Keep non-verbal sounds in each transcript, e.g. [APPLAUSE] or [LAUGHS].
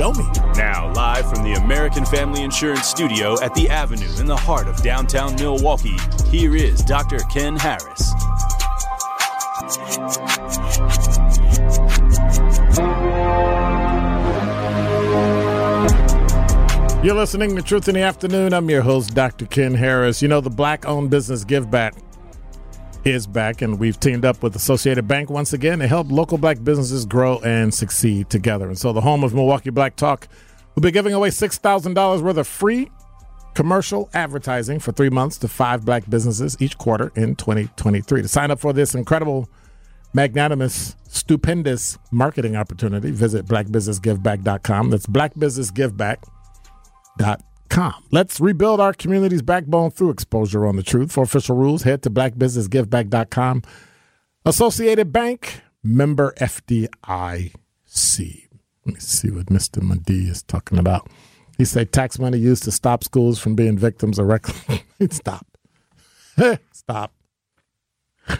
show me. Now, live from the American Family Insurance Studio at the Avenue in the heart of downtown Milwaukee, here is Dr. Ken Harris. You're listening to Truth in the Afternoon. I'm your host, Dr. Ken Harris. You know, the black owned business Give Back is back, and we've teamed up with Associated Bank once again to help local black businesses grow and succeed together. And so, the home of Milwaukee Black Talk will be giving away $6,000 worth of free commercial advertising for three months to five black businesses each quarter in 2023. To sign up for this incredible, magnanimous, stupendous marketing opportunity, visit blackbusinessgiveback.com. That's blackbusinessgiveback.com. Let's rebuild our community's backbone through exposure on the truth. For official rules, head to blackbusinessgiveback.com. Associated Bank, member FDIC. Let me see what Mr. Madi is talking about. He said tax money used to stop schools from being victims of reckless. [LAUGHS] Stop. [LAUGHS] Stop. [LAUGHS]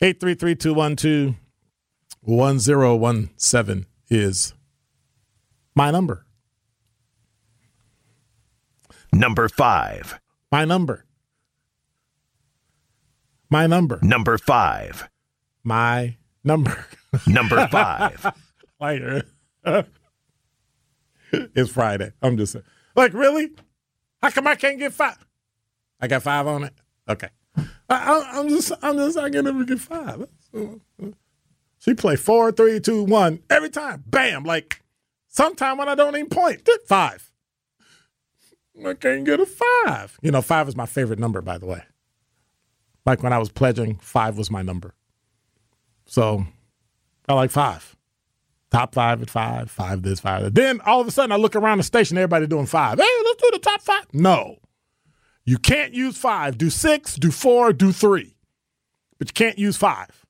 833-212-1017 is my number. Number five. My number. My number. Number five. My number. Number [LAUGHS] five. Later. [LAUGHS] it's Friday. I'm just saying. Like, really? How come I can't get five? I got five on it? Okay. I, I'm just, I'm just, I can never get five. She play four, three, two, one every time. Bam. Like, sometime when I don't even point, five. I can't get a five. You know, five is my favorite number, by the way. Like when I was pledging, five was my number. So I like five. Top five at five, five this, five that. Then all of a sudden I look around the station, everybody doing five. Hey, let's do the top five. No. You can't use five. Do six, do four, do three. But you can't use five.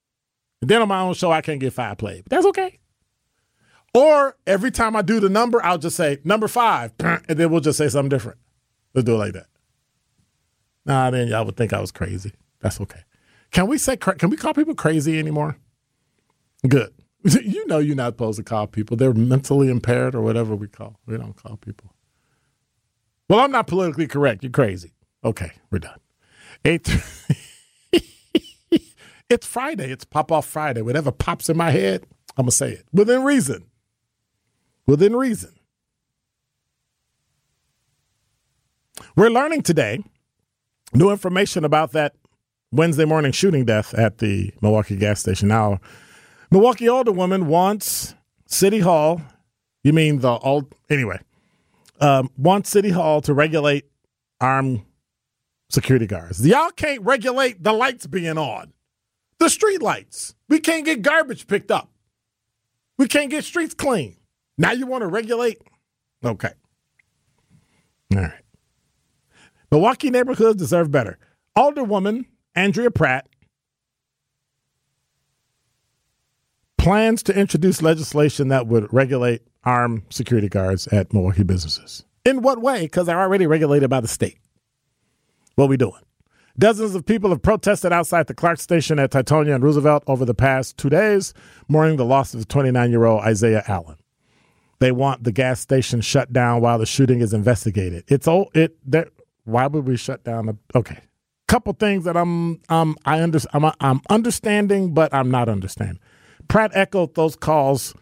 And then on my own show, I can't get five played. But that's okay. Or every time I do the number, I'll just say number five, [CLEARS THROAT] and then we'll just say something different. Let's do it like that. Nah, then y'all would think I was crazy. That's okay. Can we say can we call people crazy anymore? Good. [LAUGHS] You know you're not supposed to call people. They're mentally impaired or whatever we call. We don't call people. Well, I'm not politically correct. You're crazy. Okay, we're done. Eight. [LAUGHS] it's Friday. It's pop off Friday. Whatever pops in my head, I'm gonna say it within reason. Within reason. We're learning today new information about that Wednesday morning shooting death at the Milwaukee gas station. Now, Milwaukee older woman wants City Hall. You mean the old? Anyway, um, wants City Hall to regulate armed security guards. Y'all can't regulate the lights being on, the street lights. We can't get garbage picked up. We can't get streets clean. Now you want to regulate? Okay. All right. Milwaukee neighborhoods deserve better. Alderwoman Andrea Pratt plans to introduce legislation that would regulate armed security guards at Milwaukee businesses. In what way? Because they're already regulated by the state. What we doing? Dozens of people have protested outside the Clark station at Teutonia and Roosevelt over the past two days, mourning the loss of 29 year old Isaiah Allen. They want the gas station shut down while the shooting is investigated. It's all it. That why would we shut down? The, okay, couple things that I'm um I under, I'm I'm understanding, but I'm not understanding. Pratt echoed those calls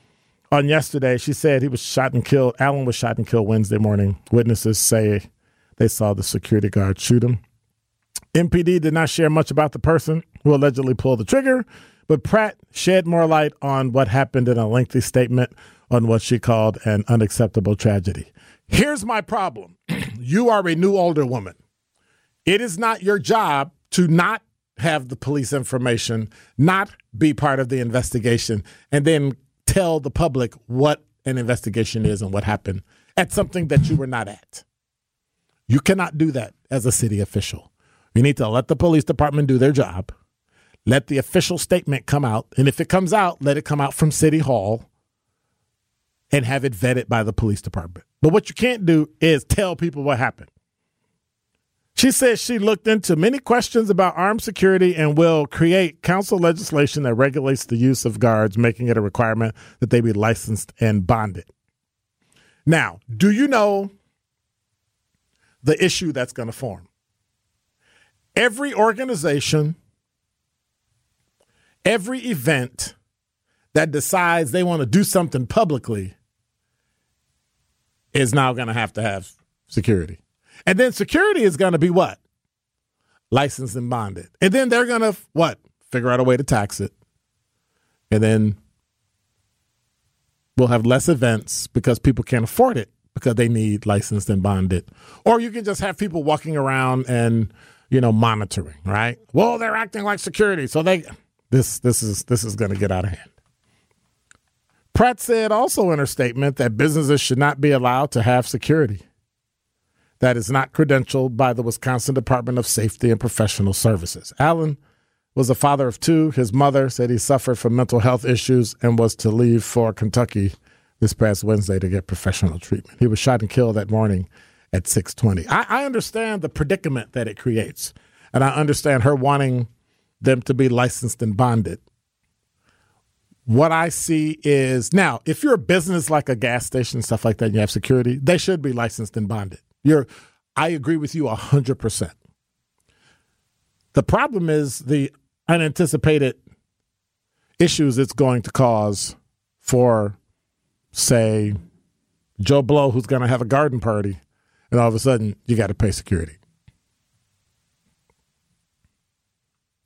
on yesterday. She said he was shot and killed. Allen was shot and killed Wednesday morning. Witnesses say they saw the security guard shoot him. MPD did not share much about the person who allegedly pulled the trigger, but Pratt shed more light on what happened in a lengthy statement on what she called an unacceptable tragedy. Here's my problem [CLEARS THROAT] you are a new older woman. It is not your job to not have the police information, not be part of the investigation, and then tell the public what an investigation is and what happened at something that you were not at. You cannot do that as a city official. You need to let the police department do their job. Let the official statement come out. And if it comes out, let it come out from City Hall and have it vetted by the police department. But what you can't do is tell people what happened. She says she looked into many questions about armed security and will create council legislation that regulates the use of guards, making it a requirement that they be licensed and bonded. Now, do you know the issue that's going to form? Every organization, every event that decides they want to do something publicly is now going to have to have security. And then security is going to be what? Licensed and bonded. And then they're going to what? Figure out a way to tax it. And then we'll have less events because people can't afford it because they need licensed and bonded. Or you can just have people walking around and, you know, monitoring, right? Well, they're acting like security. So they this this is this is going to get out of hand. Pratt said also in her statement that businesses should not be allowed to have security that is not credentialed by the Wisconsin Department of Safety and Professional Services. Allen was a father of two. His mother said he suffered from mental health issues and was to leave for Kentucky this past Wednesday to get professional treatment. He was shot and killed that morning at 6:20. I, I understand the predicament that it creates, and I understand her wanting them to be licensed and bonded. What I see is now, if you're a business like a gas station, and stuff like that, and you have security, they should be licensed and bonded. You're, I agree with you 100%. The problem is the unanticipated issues it's going to cause for, say, Joe Blow, who's going to have a garden party, and all of a sudden you got to pay security.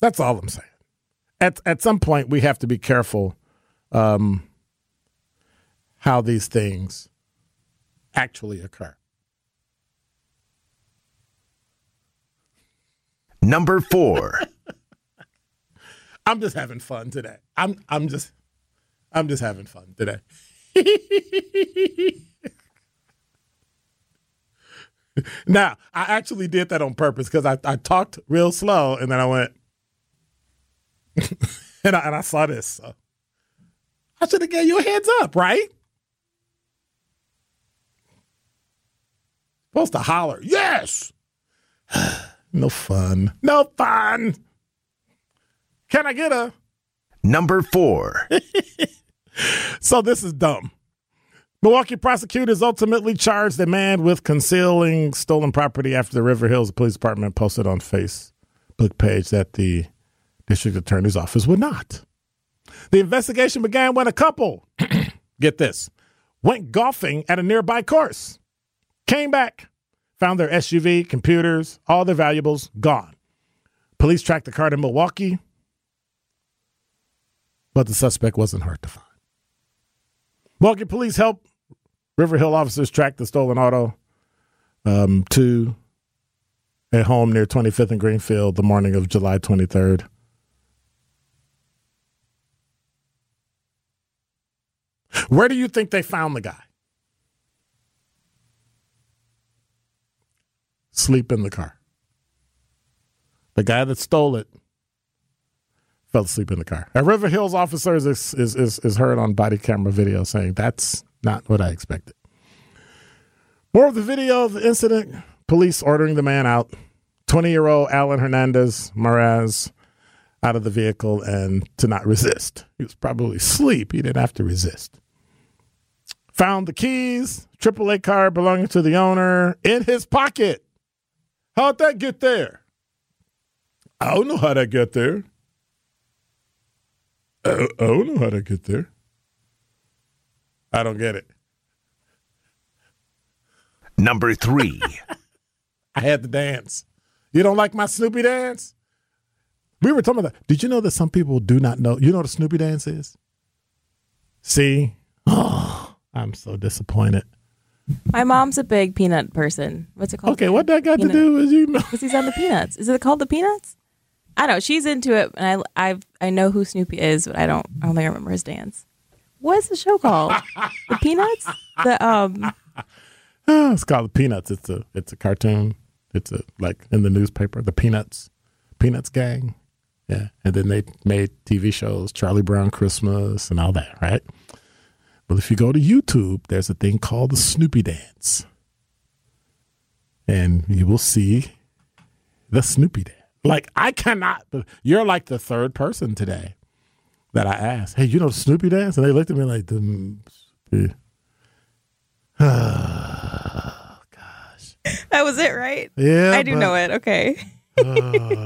That's all I'm saying. At, at some point, we have to be careful um, how these things actually occur. Number four. [LAUGHS] I'm just having fun today. I'm I'm just I'm just having fun today. [LAUGHS] now, I actually did that on purpose because I, I talked real slow and then I went [LAUGHS] and, I, and I saw this. So I should have gave you a heads up, right? Supposed to holler, yes. [SIGHS] no fun. No fun. Can I get a Number four. [LAUGHS] So this is dumb. Milwaukee prosecutors ultimately charged a man with concealing stolen property after the River Hills Police Department posted on Facebook page that the district attorney's office would not. The investigation began when a couple, [CLEARS THROAT] get this, went golfing at a nearby course, came back, found their SUV, computers, all their valuables gone. Police tracked the car to Milwaukee, but the suspect wasn't hard to find. Milwaukee police helped River Hill officers track the stolen auto um, to a home near 25th and Greenfield the morning of July 23rd. Where do you think they found the guy? Sleep in the car. The guy that stole it fell asleep in the car. A River Hills officer is, is, is, is heard on body camera video saying, That's not what I expected. More of the video of the incident. Police ordering the man out. 20 year old Alan Hernandez Maraz out of the vehicle and to not resist. He was probably asleep. He didn't have to resist. Found the keys, AAA card belonging to the owner in his pocket. How'd that get there? I don't know how that got there. I don't know how that get there. I don't get it. Number three. [LAUGHS] I had to dance. You don't like my Snoopy dance? We were talking about that. Did you know that some people do not know? You know what a Snoopy dance is? See? Oh, [GASPS] [LAUGHS] I'm so disappointed. My mom's a big peanut person. What's it called? Okay, what that got to do with you know? Because he's on the Peanuts. Is it called the Peanuts? I don't know. She's into it, and I I I know who Snoopy is, but I don't. I don't think I remember his dance. What's the show called? [LAUGHS] the Peanuts. The um. Ah, it's called the Peanuts. It's a it's a cartoon. It's a like in the newspaper, the Peanuts, Peanuts gang. Yeah, and then they made TV shows, Charlie Brown Christmas, and all that, right? Well, if you go to YouTube, there's a thing called the Snoopy Dance, and you will see the Snoopy Dance. Like I cannot. You're like the third person today that I asked. Hey, you know the Snoopy Dance? And they looked at me like the. [SIGHS] That was it, right? Yeah, I do but- know it. Okay. [LAUGHS]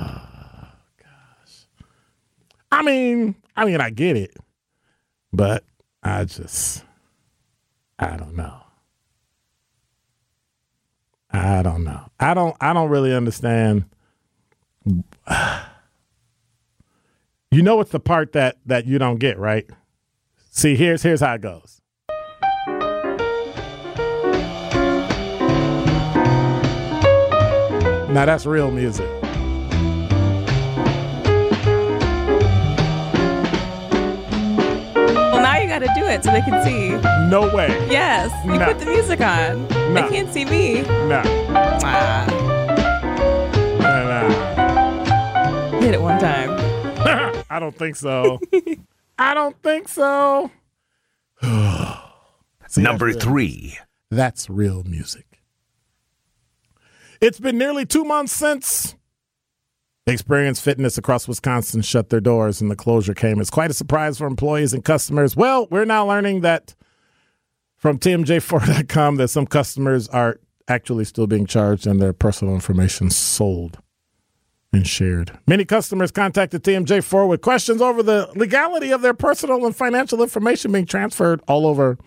Ah, gosh, I mean, I mean, I get it, but I just, I don't know. I don't know. I don't. I don't really understand. [SIGHS] You know, it's the part that that you don't get, right? See, here's here's how it goes. Now that's real music. Well, got to do it so they can see. No way. Yes, you No. put the music on. No. They can't see me. No. Ah, No. did it one time. [LAUGHS] I don't think so. [LAUGHS] I don't think so. [SIGHS] See, Number that's three. That's real music. It's been nearly two months since Experience Fitness across Wisconsin shut their doors and the closure came as quite a surprise for employees and customers. Well, we're now learning that from TMJ4.com that some customers are actually still being charged and their personal information sold and shared. Many customers contacted TMJ4 with questions over the legality of their personal and financial information being transferred all over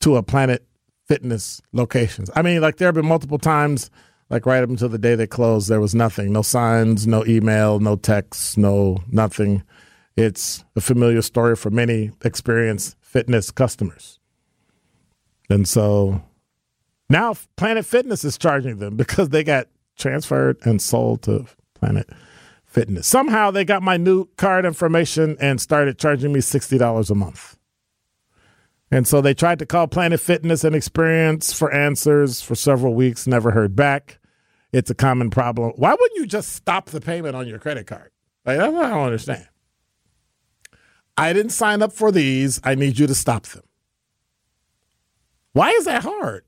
to a Planet Fitness locations. I mean, like there have been multiple times, like right up until the day they closed, there was nothing, no signs, no email, no texts, no nothing. It's a familiar story for many experienced fitness customers. And so now Planet Fitness is charging them because they got transferred and sold to Planet Fitness. Somehow they got my new card information and started charging me $60 a month. And so they tried to call Planet Fitness and Experience for answers for several weeks, never heard back. It's a common problem. Why wouldn't you just stop the payment on your credit card? Like, I don't understand. I didn't sign up for these. I need you to stop them. Why is that hard?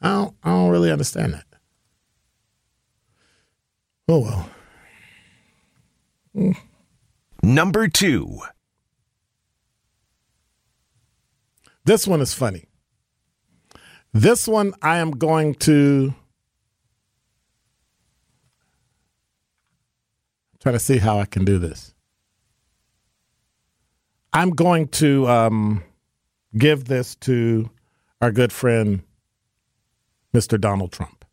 I don't, I don't really understand that. Oh, well. Number two. This one is funny. This one I am going to try to see how I can do this. I'm going to um, give this to our good friend, Mr. Donald Trump.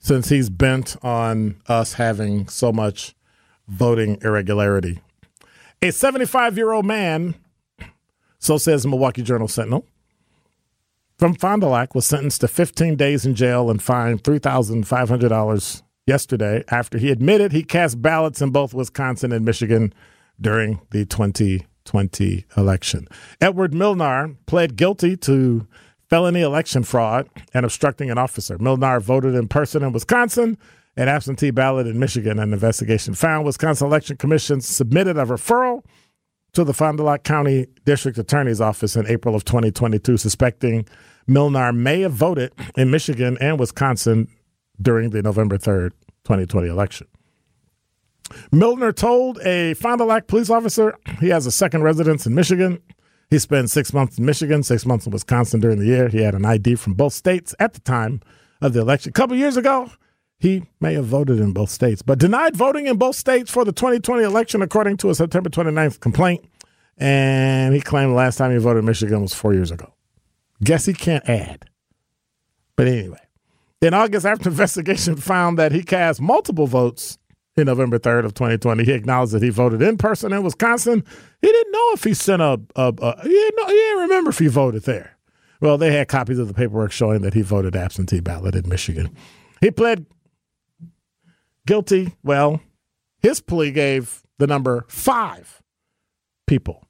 Since he's bent on us having so much voting irregularity. A 75 year old man so says Milwaukee Journal Sentinel. From Fond du Lac was sentenced to 15 days in jail and fined $3,500 yesterday after he admitted he cast ballots in both Wisconsin and Michigan during the 2020 election. Edward Milnar pled guilty to felony election fraud and obstructing an officer. Milnar voted in person in Wisconsin and absentee ballot in Michigan. An investigation found Wisconsin Election Commission submitted a referral to the Fond du Lac County District Attorney's Office in April of 2022, suspecting Milnar may have voted in Michigan and Wisconsin during the November 3rd, 2020 election. Milner told a Fond du Lac police officer he has a second residence in Michigan. He spent six months in Michigan, six months in Wisconsin during the year. He had an ID from both states at the time of the election. A couple years ago, he may have voted in both states, but denied voting in both states for the 2020 election, according to a September 29th complaint. And he claimed the last time he voted in Michigan was four years ago. Guess he can't add. But anyway, in August, after [LAUGHS] investigation found that he cast multiple votes in November 3rd of 2020, he acknowledged that he voted in person in Wisconsin. He didn't know if he sent a, a, a he, didn't know, he didn't remember if he voted there. Well, they had copies of the paperwork showing that he voted absentee ballot in Michigan. He pled guilty. Well, his plea gave the number five people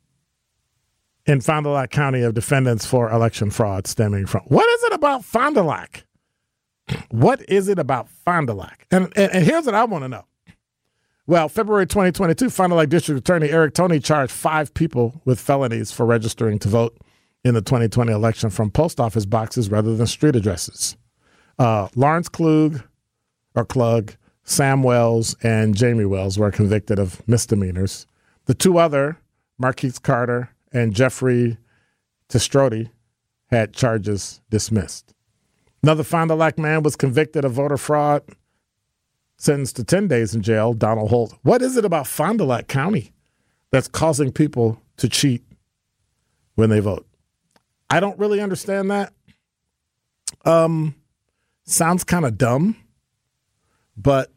in Fond du Lac County of defendants for election fraud stemming from. What is it about Fond du Lac? [CLEARS THROAT] What is it about Fond du Lac? And, and, and here's what I want to know. Well, February 2022, Fond du Lac District Attorney Eric Toney charged five people with felonies for registering to vote in the 2020 election from post office boxes rather than street addresses. Uh, Lawrence Klug, or Klug, Sam Wells, and Jamie Wells were convicted of misdemeanors. The two other, Marquise Carter and Jeffrey Testrodi, had charges dismissed. Another Fond du Lac man was convicted of voter fraud, sentenced to 10 days in jail, Donald Holt. What is it about Fond du Lac County that's causing people to cheat when they vote? I don't really understand that. Um, sounds kind of dumb, but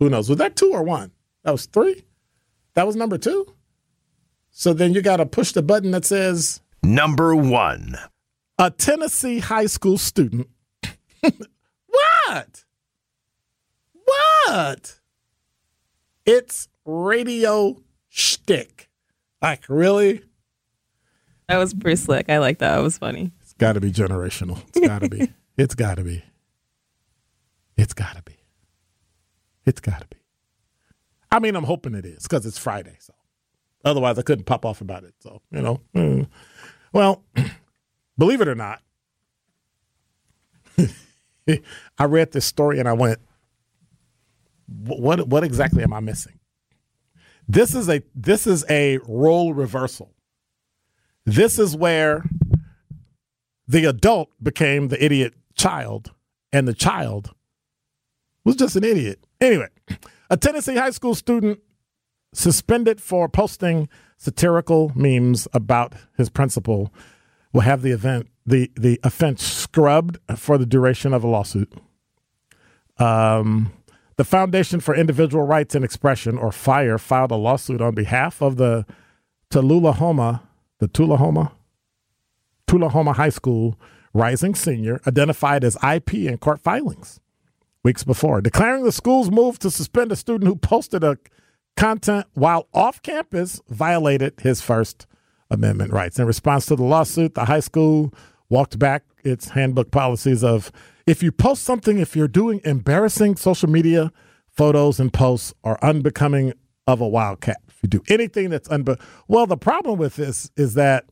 who knows? Was that two or one? That was three? That was number two? So then you got to push the button that says Number one. a Tennessee high school student. [LAUGHS] what? What? It's radio shtick. Like, really? That was pretty slick. I like that. It was funny. It's got to be generational. It's got [LAUGHS] to be. it's got to be. It's got to be. It's got to be. I mean, I'm hoping it is because it's Friday. So otherwise, I couldn't pop off about it. So, you know, mm. well, [CLEARS THROAT] believe it or not, [LAUGHS] I read this story and I went, what, what exactly am I missing? This is a this is a role reversal. This is where the adult became the idiot child, and the child was just an idiot. Anyway, a Tennessee high school student suspended for posting satirical memes about his principal will have the event the the offense scrubbed for the duration of a lawsuit. Um, the Foundation for Individual Rights and Expression, or FIRE, filed a lawsuit on behalf of the Tullahoma, the Tullahoma, Tullahoma High School rising senior, identified as IP in court filings weeks before, declaring the school's move to suspend a student who posted a content while off campus violated his First Amendment rights. In response to the lawsuit, the high school walked back its handbook policies of if you post something, if you're doing embarrassing social media photos and posts are unbecoming of a wildcat. If you do anything that's unbe well, the problem with this is that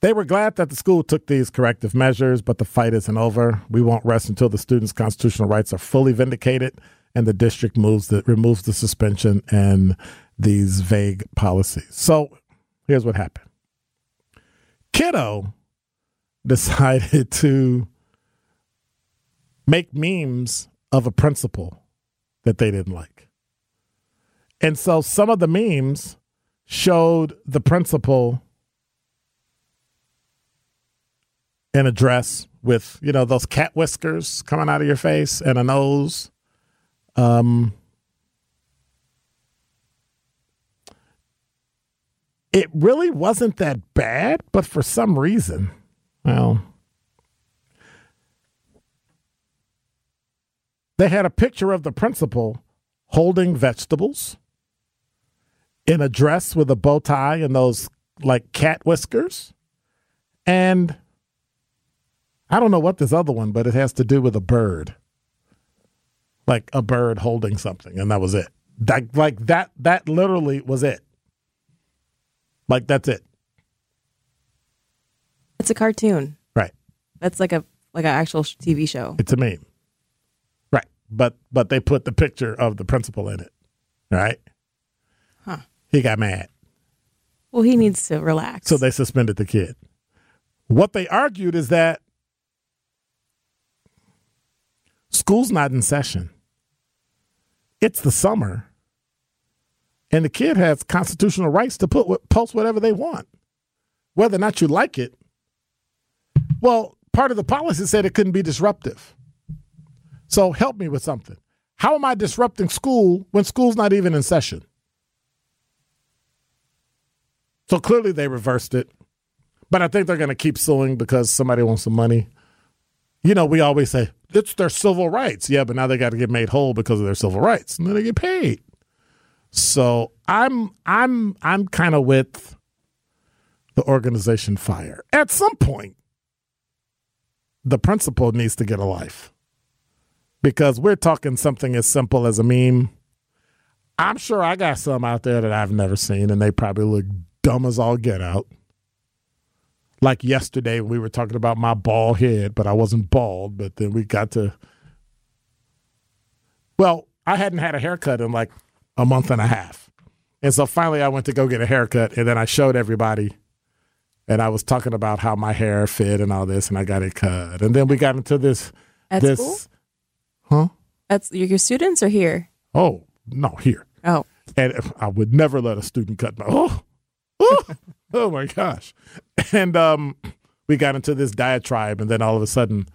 they were glad that the school took these corrective measures, but the fight isn't over. We won't rest until the students' constitutional rights are fully vindicated and the district moves the, removes the suspension and these vague policies. So here's what happened. Kiddo decided [LAUGHS] to make memes of a principal that they didn't like. And so some of the memes showed the principal in a dress with, you know, those cat whiskers coming out of your face and a nose. Um, it really wasn't that bad, but for some reason, well, they had a picture of the principal holding vegetables in a dress with a bow tie and those like cat whiskers. And I don't know what this other one, but it has to do with a bird. Like a bird holding something, and that was it. Like, like that, that literally was it. Like, that's it. It's a cartoon. Right. That's like a like an actual TV show. It's a meme. Right. But, but they put the picture of the principal in it. Right. Huh. He got mad. Well, he needs to relax. So they suspended the kid. What they argued is that school's not in session. It's the summer. And the kid has constitutional rights to put post whatever they want. Whether or not you like it. Well, part of the policy said it couldn't be disruptive. So help me with something. How am I disrupting school when school's not even in session? So clearly they reversed it. But I think they're going to keep suing because somebody wants some money. You know, we always say it's their civil rights. Yeah, but now they got to get made whole because of their civil rights, and then they get paid. So I'm I'm I'm kind of with the organization fire. At some point, the principal needs to get a life because we're talking something as simple as a meme. I'm sure I got some out there that I've never seen, and they probably look dumb as all get out. Like yesterday, we were talking about my bald head, but I wasn't bald. But then we got to, well, I hadn't had a haircut in like a month and a half. And so finally, I went to go get a haircut, and then I showed everybody, and I was talking about how my hair fit and all this, and I got it cut. And then we got into this, At this, school? huh? That's your, your students are here. Oh no, here. Oh, and I would never let a student cut my oh, oh, [LAUGHS] [LAUGHS] oh my gosh. And um, we got into this diatribe, and then all of a sudden,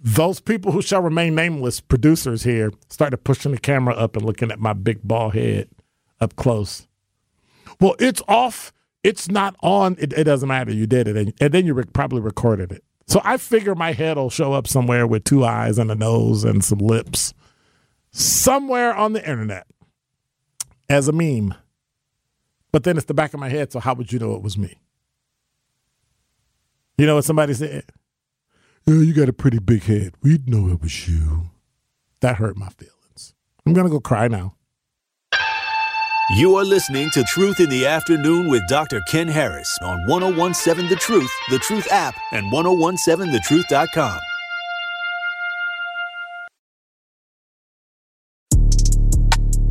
those people who shall remain nameless, producers here, started pushing the camera up and looking at my big bald head up close. Well, it's off. It's not on. It, it doesn't matter. You did it, and, and then you re- probably recorded it. So I figure my head will show up somewhere with two eyes and a nose and some lips, somewhere on the internet as a meme. But then it's the back of my head, so how would you know it was me? You know what somebody said? Oh, you got a pretty big head. We'd know it was you. That hurt my feelings. I'm gonna go cry now. You are listening to Truth in the Afternoon with Dr. Ken Harris on 1017 The Truth, The Truth app, and 1017thetruth.com.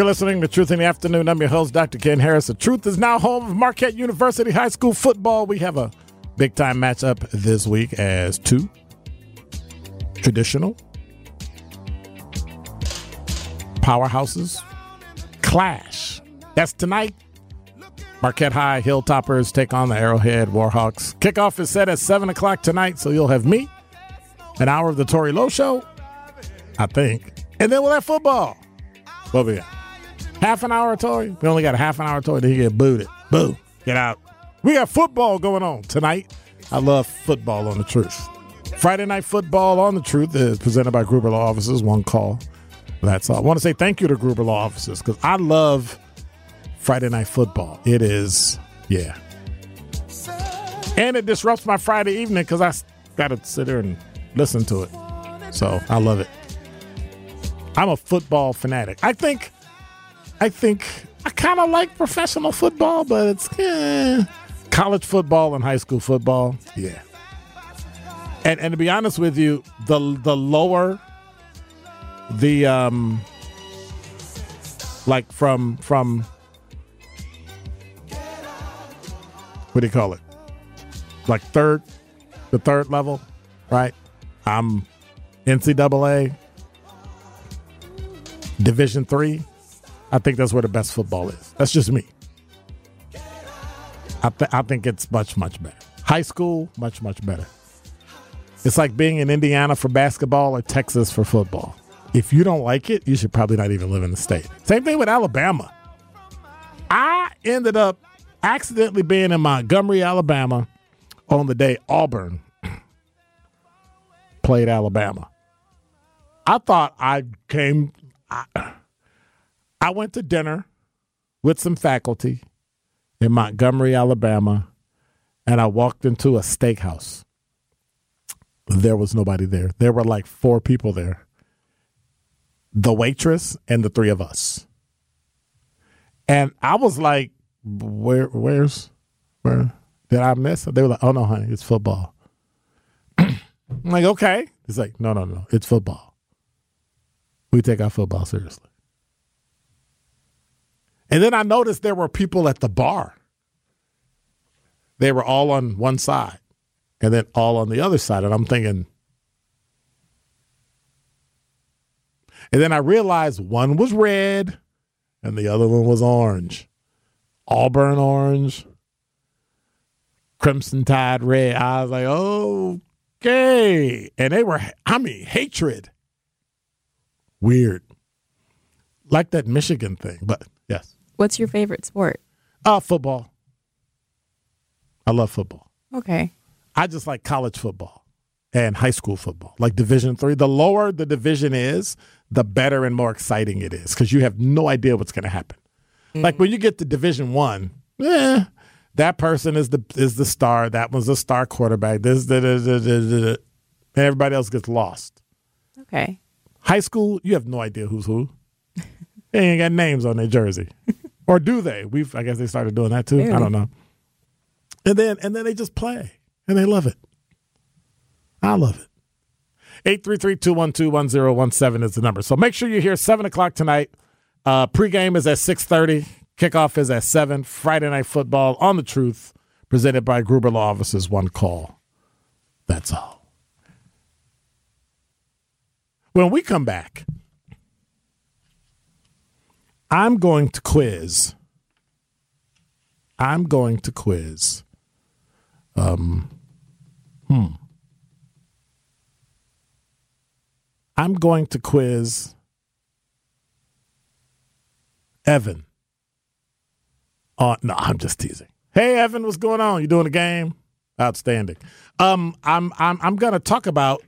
You're listening to Truth in the Afternoon. I'm your host, Dr. Ken Harris. The Truth is now home of Marquette University High School football. We have a big time matchup this week as two traditional powerhouses clash. That's tonight. Marquette High Hilltoppers take on the Arrowhead Warhawks. Kickoff is set at 7 o'clock tonight, so you'll have me, an hour of the Tori Lowe Show, I think. And then we'll have football. What we got? Half an hour, Tori? We only got a half an hour, Tori. Then he get booted. Boo. Get out. We got football going on tonight. I love football on the truth. Friday night football on the truth is presented by Gruber Law Offices. One call. That's all. I want to say thank you to Gruber Law Offices because I love Friday night football. It is, yeah. And it disrupts my Friday evening because I got to sit there and listen to it. So I love it. I'm a football fanatic. I think, I think I kind of like professional football, but it's eh, college football and high school football. Yeah. And and to be honest with you, the the lower the um like from from what do you call it? Like third, the third level, right? I'm NCAA, Division three. I think that's where the best football is. That's just me. I, th- I think it's much, much better. High school, much, much better. It's like being in Indiana for basketball or Texas for football. If you don't like it, you should probably not even live in the state. Same thing with Alabama. I ended up accidentally being in Montgomery, Alabama on the day Auburn [CLEARS THROAT] played Alabama. I thought I came, I, I went to dinner with some faculty in Montgomery, Alabama, and I walked into a steakhouse. There was nobody there. There were like four people there the waitress and the three of us. And I was like, where where's where did I miss? They were like, oh no, honey, it's football. [CLEARS THROAT] I'm like, okay. It's like, no, no, no, it's football. We take our football seriously. And then I noticed there were people at the bar. They were all on one side and then all on the other side. And I'm thinking, and then I realized one was red and the other one was orange. Auburn orange, Crimson Tide red. I was like, okay. And they were, I mean, hatred. Weird. Like that Michigan thing, but yes. What's your favorite sport? Uh, football. I love football. Okay. I just like college football and high school football, like Division three. The lower the division is, the better and more exciting it is because you have no idea what's going to happen. Like when you get to Division one, eh, that person is the is the star. That one's the star quarterback. This, da, da, da, da, da, da. and everybody else gets lost. Okay. High school, you have no idea who's who. they ain't got names on their jersey, [LAUGHS] or do they? We've I guess they started doing that too. I don't know. And then and then they just play and they love it. I love it. 833-212-1017 is the number. So make sure you're here 7 o'clock tonight. Uh, pregame is at 6.30. Kickoff is at 7. Friday Night Football on The Truth, presented by Gruber Law Offices. One call. That's all. When we come back, I'm going to quiz. I'm going to quiz. Um, hmm. I'm going to quiz Evan. Uh, no, I'm just teasing. Hey, Evan, what's going on? You doing a game? Outstanding. Um, I'm I'm I'm gonna talk about.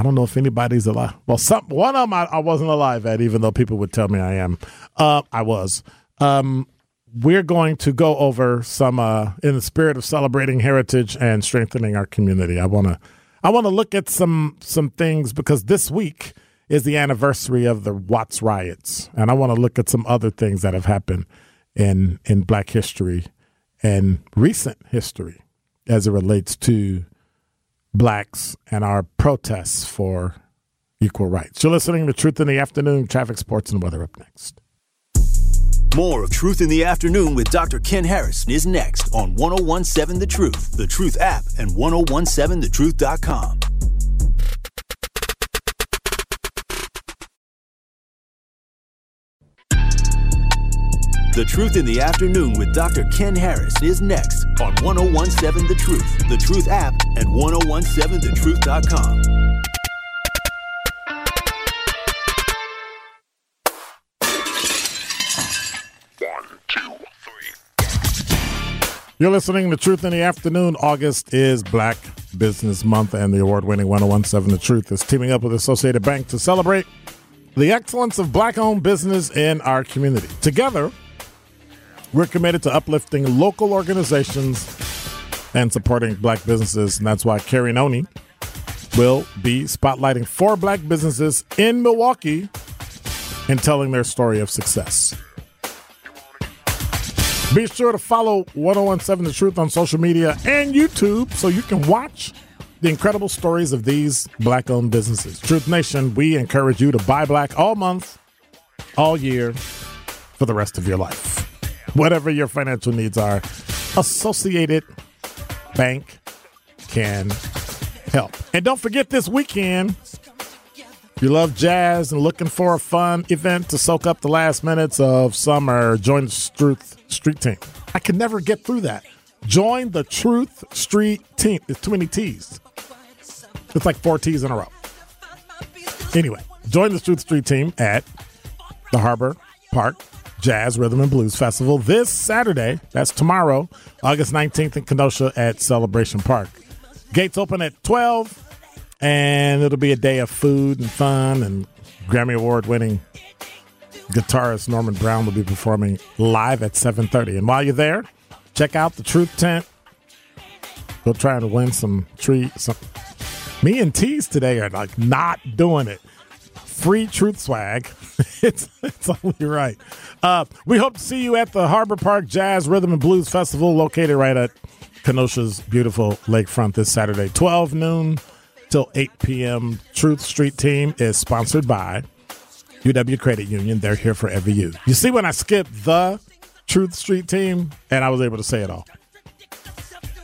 I don't know if anybody's alive. Well, some one of them I, I wasn't alive at, even though people would tell me I am. Uh, I was. Um, we're going to go over some uh, in the spirit of celebrating heritage and strengthening our community. I want to I want to look at some some things because this week is the anniversary of the Watts riots, and I want to look at some other things that have happened in in Black history and recent history as it relates to blacks and our protests for equal rights. You're listening to Truth in the Afternoon. Traffic, sports, and weather up next. More of Truth in the Afternoon with Dr. Ken Harris is next on 1017 The Truth, The Truth app, and 1017thetruth.com. The Truth in the Afternoon with Dr. Ken Harris is next on 1017 The Truth, The Truth app, and 1017thetruth.com. You're listening to Truth in the Afternoon. August is Black Business Month, and the award winning 1017 The Truth is teaming up with Associated Bank to celebrate the excellence of black owned business in our community. Together, we're committed to uplifting local organizations and supporting black businesses, and that's why Carrie Noni will be spotlighting four black businesses in Milwaukee and telling their story of success. Be sure to follow 1017 The Truth on social media and YouTube so you can watch the incredible stories of these black owned businesses. Truth Nation, we encourage you to buy black all month, all year, for the rest of your life. Whatever your financial needs are, Associated Bank can help. And don't forget this weekend, if you love jazz and looking for a fun event to soak up the last minutes of summer, join the Truth Street Team. I can never get through that. Join the Truth Street Team. It's too many T's. It's like four T's in a row. Anyway, join the Truth Street Team at the Harbor Park Jazz Rhythm and Blues Festival this Saturday. That's tomorrow, August 19th in Kenosha at Celebration Park. Gates open at 12 and it'll be a day of food and fun and Grammy Award winning guitarist Norman Brown will be performing live at 7:30. And while you're there, check out the Truth Tent. We'll try to win some. Some me and Tease today are like not doing it. Free truth swag. [LAUGHS] it's it's only right. Uh, we hope to see you at the Harbor Park Jazz Rhythm and Blues Festival, located right at Kenosha's beautiful lakefront this Saturday, 12 noon till 8 p.m. Truth Street Team is sponsored by UW Credit Union. They're here for every you. You see, when I skipped the Truth Street Team, and I was able to say it all.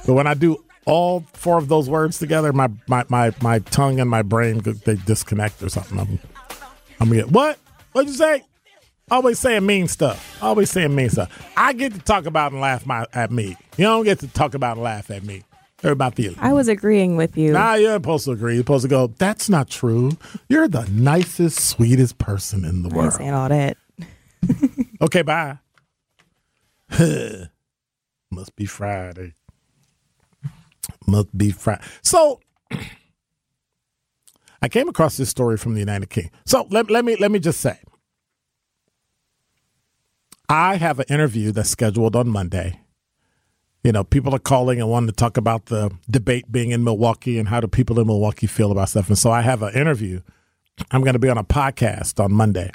But when I do all four of those words together, my my my, my tongue and my brain they disconnect or something. I'm, I'm gonna get what? What'd you say? Always saying mean stuff. Always saying mean stuff. I get to talk about and laugh my, at me. You don't get to talk about and laugh at me. What about the. I was agreeing with you. Nah, you're supposed to agree. You're supposed to go, that's not true. You're the nicest, sweetest person in the I world. saying all that. [LAUGHS] Okay, bye. [LAUGHS] Must be Friday. Must be Friday. So [CLEARS THROAT] I came across this story from the United Kingdom. So let, let me let me just say. I have an interview that's scheduled on Monday. You know, people are calling and wanting to talk about the debate being in Milwaukee and how do people in Milwaukee feel about stuff. And so I have an interview. I'm going to be on a podcast on Monday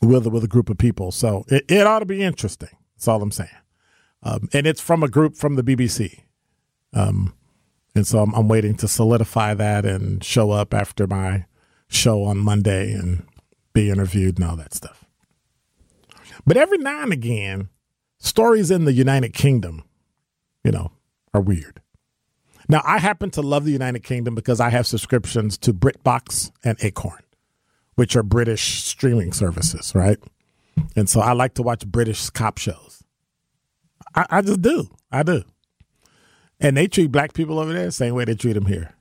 with with a group of people. So it, it ought to be interesting. That's all I'm saying. Um, and it's from a group from the BBC. Um, and so I'm, I'm waiting to solidify that and show up after my show on Monday and be interviewed and all that stuff. But every now and again, stories in the United Kingdom, you know, are weird. Now, I happen to love the United Kingdom because I have subscriptions to BritBox and Acorn which are British streaming services, right? And so I like to watch British cop shows. I, I just do. I do. And they treat black people over there the same way they treat them here.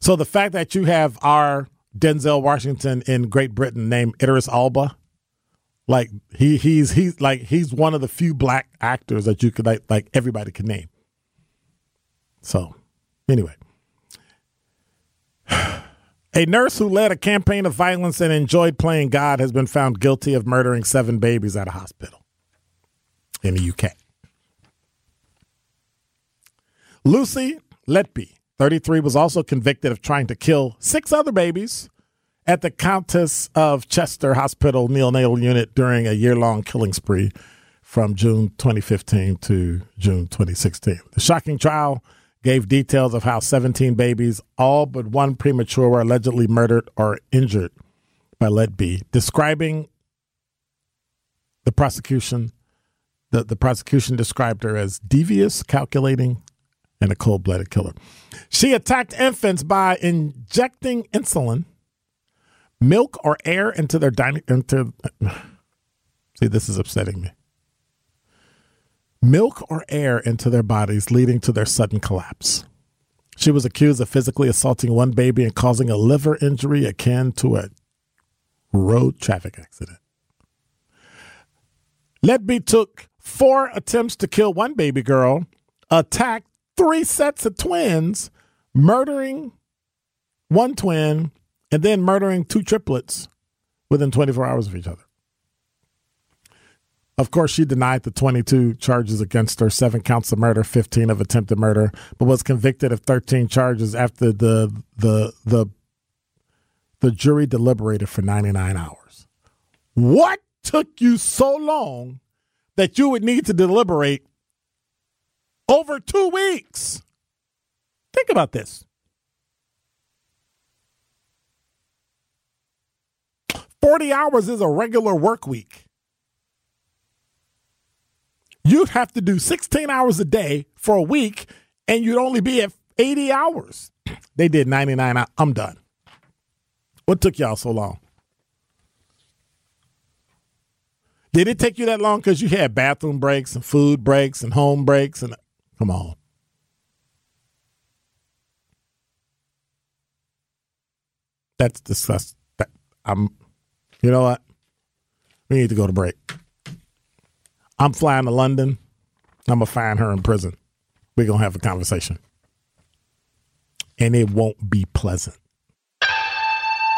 So the fact that you have our Denzel Washington in Great Britain named Idris Elba, like he he's he's like he's one of the few black actors that you could like like everybody can name. So anyway. [SIGHS] A nurse who led a campaign of violence and enjoyed playing God has been found guilty of murdering seven babies at a hospital in the UK. Lucy Letby, 33, was also convicted of trying to kill six other babies at the Countess of Chester Hospital neonatal unit during a year long killing spree from June 2015 to June 2016. The shocking trial gave details of how 17 babies, all but one premature, were allegedly murdered or injured by Letby, describing the prosecution. The, the prosecution described her as devious, calculating, and a cold blooded killer. She attacked infants by injecting insulin, milk, or air into their dining. Into, [SIGHS] see, this is upsetting me milk or air into their bodies, leading to their sudden collapse. She was accused of physically assaulting one baby and causing a liver injury akin to a road traffic accident. Letby took four attempts to kill one baby girl, attacked three sets of twins, murdering one twin, and then murdering two triplets within 24 hours of each other. Of course, she denied the 22 charges against her, seven counts of murder, 15 of attempted murder, but was convicted of 13 charges after the the the the jury deliberated for 99 hours. What took you so long that you would need to deliberate over 2 weeks? Think about this. 40 hours is a regular work week. you'd have to do 16 hours a day for a week and you'd only be at 80 hours. They did 99. I'm done. What took y'all so long? Did it take you that long because you had bathroom breaks and food breaks and home breaks and come on. That's disgusting. That, I'm you know what? We need to go to break. I'm flying to London. I'm gonna find her in prison. We're gonna have a conversation. And it won't be pleasant.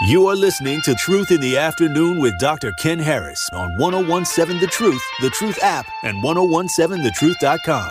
You are listening to Truth in the Afternoon with Dr. Ken Harris on 1017 The Truth, The Truth app, and 1017thetruth.com.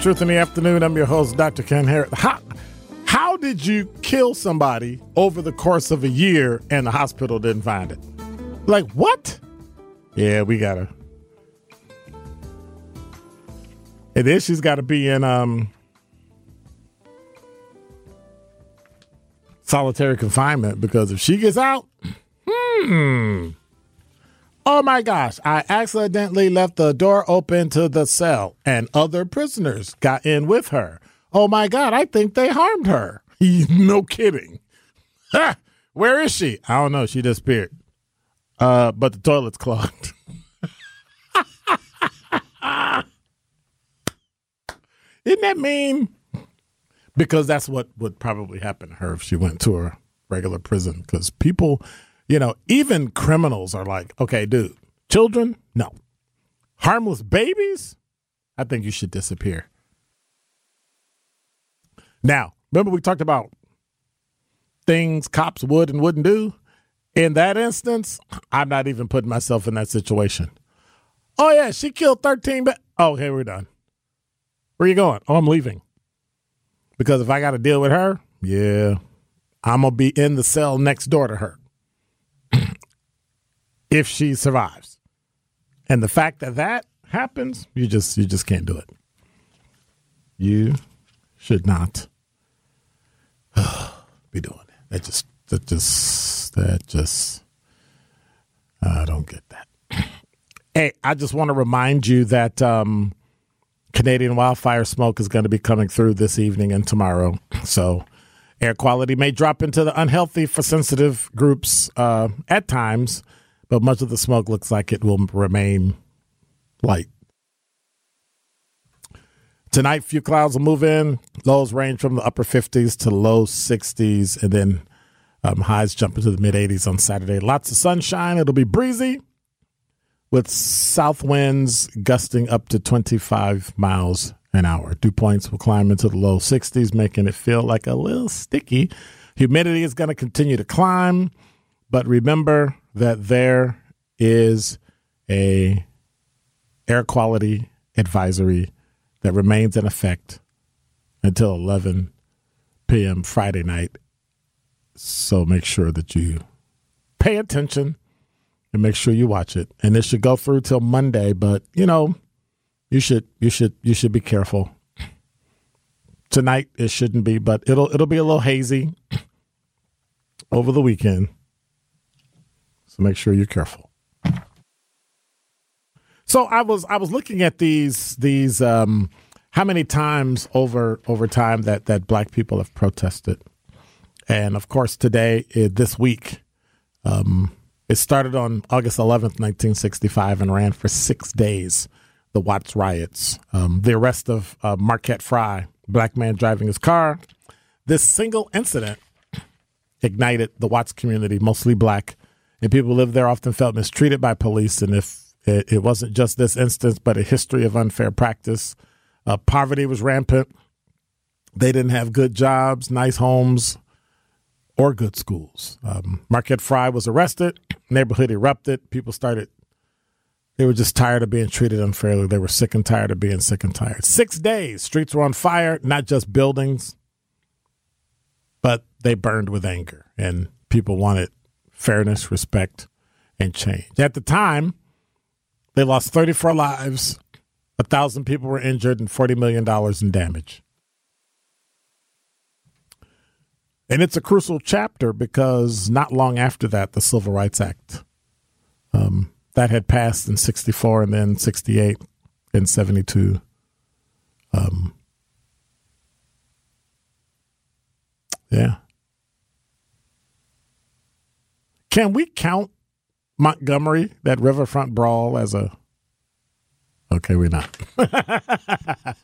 Truth in the Afternoon. I'm your host, Dr. Ken Harris. How, how did you kill somebody over the course of a year and the hospital didn't find it? Like, what? Yeah, we gotta. And then she's got to be in um, solitary confinement because if she gets out, hmm. Oh my gosh, I accidentally left the door open to the cell and other prisoners got in with her. Oh my God, I think they harmed her. [LAUGHS] no kidding. Where is she? I don't know. She disappeared. Uh, but the toilet's clogged. [LAUGHS] Isn't that mean? Because that's what would probably happen to her if she went to a regular prison. Because people, you know, even criminals are like, okay, dude, children, no. Harmless babies, I think you should disappear. Now, remember we talked about things cops would and wouldn't do? In that instance, I'm not even putting myself in that situation. Oh, yeah, she killed 13. But oh, okay, we're done. Where you going? Oh, I'm leaving. Because if I got to deal with her, yeah, I'm going to be in the cell next door to her if she survives. And the fact that that happens, you just you just can't do it. You should not [SIGHS] be doing it. That just that just that just I don't get that. [CLEARS THROAT] Hey, I just want to remind you that um, Canadian wildfire smoke is going to be coming through this evening and tomorrow. So air quality may drop into the unhealthy for sensitive groups uh, at times, but much of the smoke looks like it will remain light. Tonight, few clouds will move in. Lows range from the upper 50s to low 60s, and then um, highs jump into the mid 80s on Saturday. Lots of sunshine. It'll be breezy with south winds gusting up to 25 miles an hour. Dew points will climb into the low 60s, making it feel like a little sticky. Humidity is going to continue to climb, but remember that there is a air quality advisory that remains in effect until 11 p.m. Friday night. So make sure that you pay attention and make sure you watch it. And it should go through till Monday, but you know, you should you should you should be careful. Tonight it shouldn't be, but it'll it'll be a little hazy over the weekend. So make sure you're careful. So I was I was looking at these these um how many times over over time that that black people have protested. And of course today eh, this week um it started on August 11th, 1965 and ran for 6 days. The Watts riots, um, the arrest of uh, Marquette Frye, black man driving his car. This single incident ignited the Watts community, mostly black, and people who lived there often felt mistreated by police. And if it, it wasn't just this instance, but a history of unfair practice, uh, poverty was rampant. They didn't have good jobs, nice homes, or good schools. Um, Marquette Frye was arrested. Neighborhood erupted. People started. They were just tired of being treated unfairly. They were sick and tired of being sick and tired. Six days, streets were on fire, not just buildings, but they burned with anger, and people wanted fairness, respect, and change. At the time, they lost 34 lives, a thousand people were injured, and $40 million in damage. And it's a crucial chapter because not long after that, the Civil Rights Act um, that had passed in 64 and then 68 and 72. Um, yeah. Can we count Montgomery, that riverfront brawl, as a. Okay, we're not. [LAUGHS]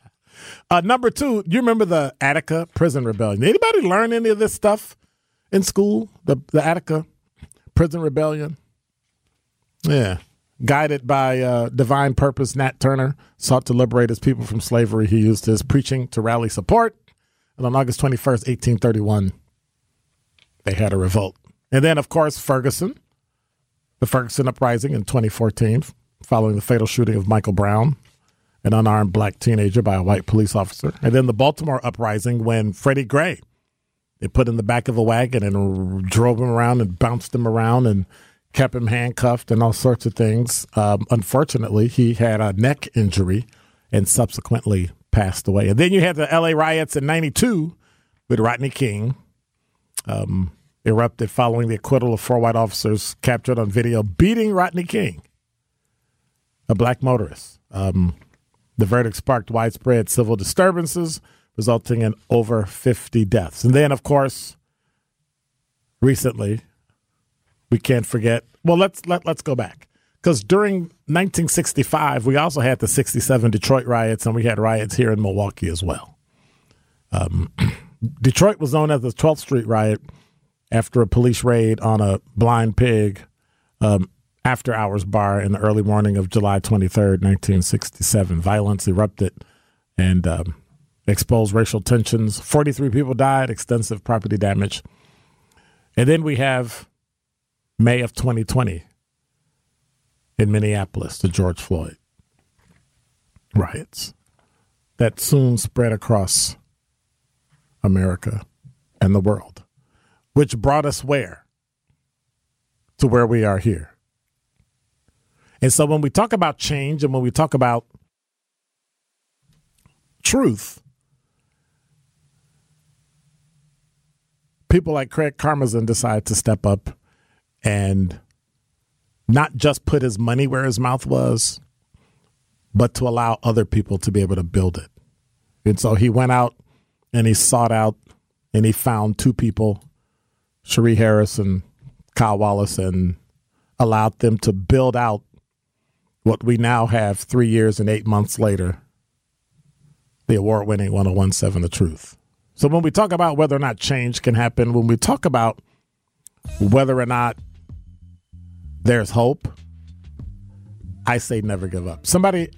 Uh, number two, you remember the Attica prison rebellion? Anybody learn any of this stuff in school? The the Attica prison rebellion. Yeah, guided by uh, divine purpose, Nat Turner sought to liberate his people from slavery. He used his preaching to rally support, and on August twenty first, eighteen thirty one, they had a revolt. And then, of course, Ferguson, the Ferguson uprising in twenty fourteen, following the fatal shooting of Michael Brown an unarmed black teenager by a white police officer. And then the Baltimore uprising when Freddie Gray, they put in the back of a wagon and drove him around and bounced him around and kept him handcuffed and all sorts of things. Um, unfortunately, he had a neck injury and subsequently passed away. And then you had the LA riots in 92 with Rodney King. Um, erupted following the acquittal of four white officers captured on video beating Rodney King, a black motorist. Um, the verdict sparked widespread civil disturbances, resulting in over 50 deaths. And then, of course, recently, we can't forget. Well, let's let, let's go back because during 1965, we also had the 67 Detroit riots, and we had riots here in Milwaukee as well. Um, [CLEARS THROAT] Detroit was known as the 12th Street riot after a police raid on a blind pig um, after hours bar in the early morning of July 23rd, 1967. Violence erupted and um, exposed racial tensions. 43 people died, extensive property damage. And then we have May of 2020 in Minneapolis, the George Floyd riots that soon spread across America and the world, which brought us where? To where we are here. And so when we talk about change and when we talk about truth, people like Craig Karmazin decide to step up and not just put his money where his mouth was, but to allow other people to be able to build it. And so he went out and he sought out and he found two people, Sheree Harris and Kyle Wallace, and allowed them to build out what we now have three years and eight months later the award winning 1017 The Truth. So when we talk about whether or not change can happen, when we talk about whether or not there's hope, I say never give up. Somebody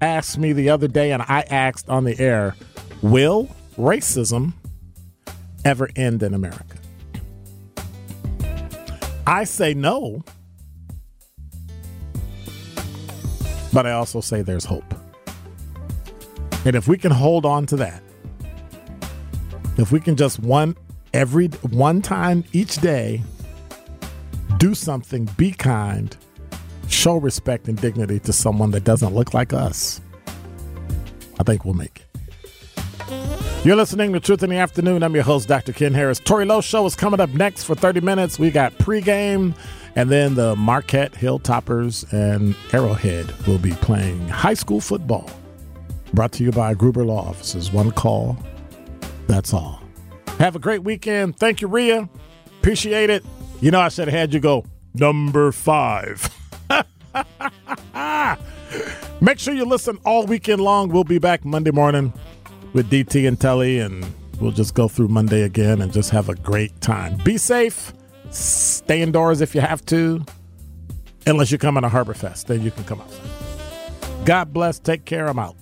asked me the other day, and I asked on the air, will racism ever end in America? I say no But I also say there's hope. And if we can hold on to that, if we can just one every one time each day do something, be kind, show respect and dignity to someone that doesn't look like us, I think we'll make it. You're listening to Truth in the Afternoon. I'm your host, Dr. Ken Harris. Tori Lowe Show is coming up next for 30 minutes. We got pregame. And then the Marquette Hilltoppers and Arrowhead will be playing high school football. Brought to you by Gruber Law Offices. One call, that's all. Have a great weekend. Thank you, Ria. Appreciate it. You know, I said I had you go number five. [LAUGHS] Make sure you listen all weekend long. We'll be back Monday morning with DT and Telly, and we'll just go through Monday again and just have a great time. Be safe Stay indoors if you have to, unless you're coming to Harbor Fest. Then you can come outside. God bless. Take care. I'm out.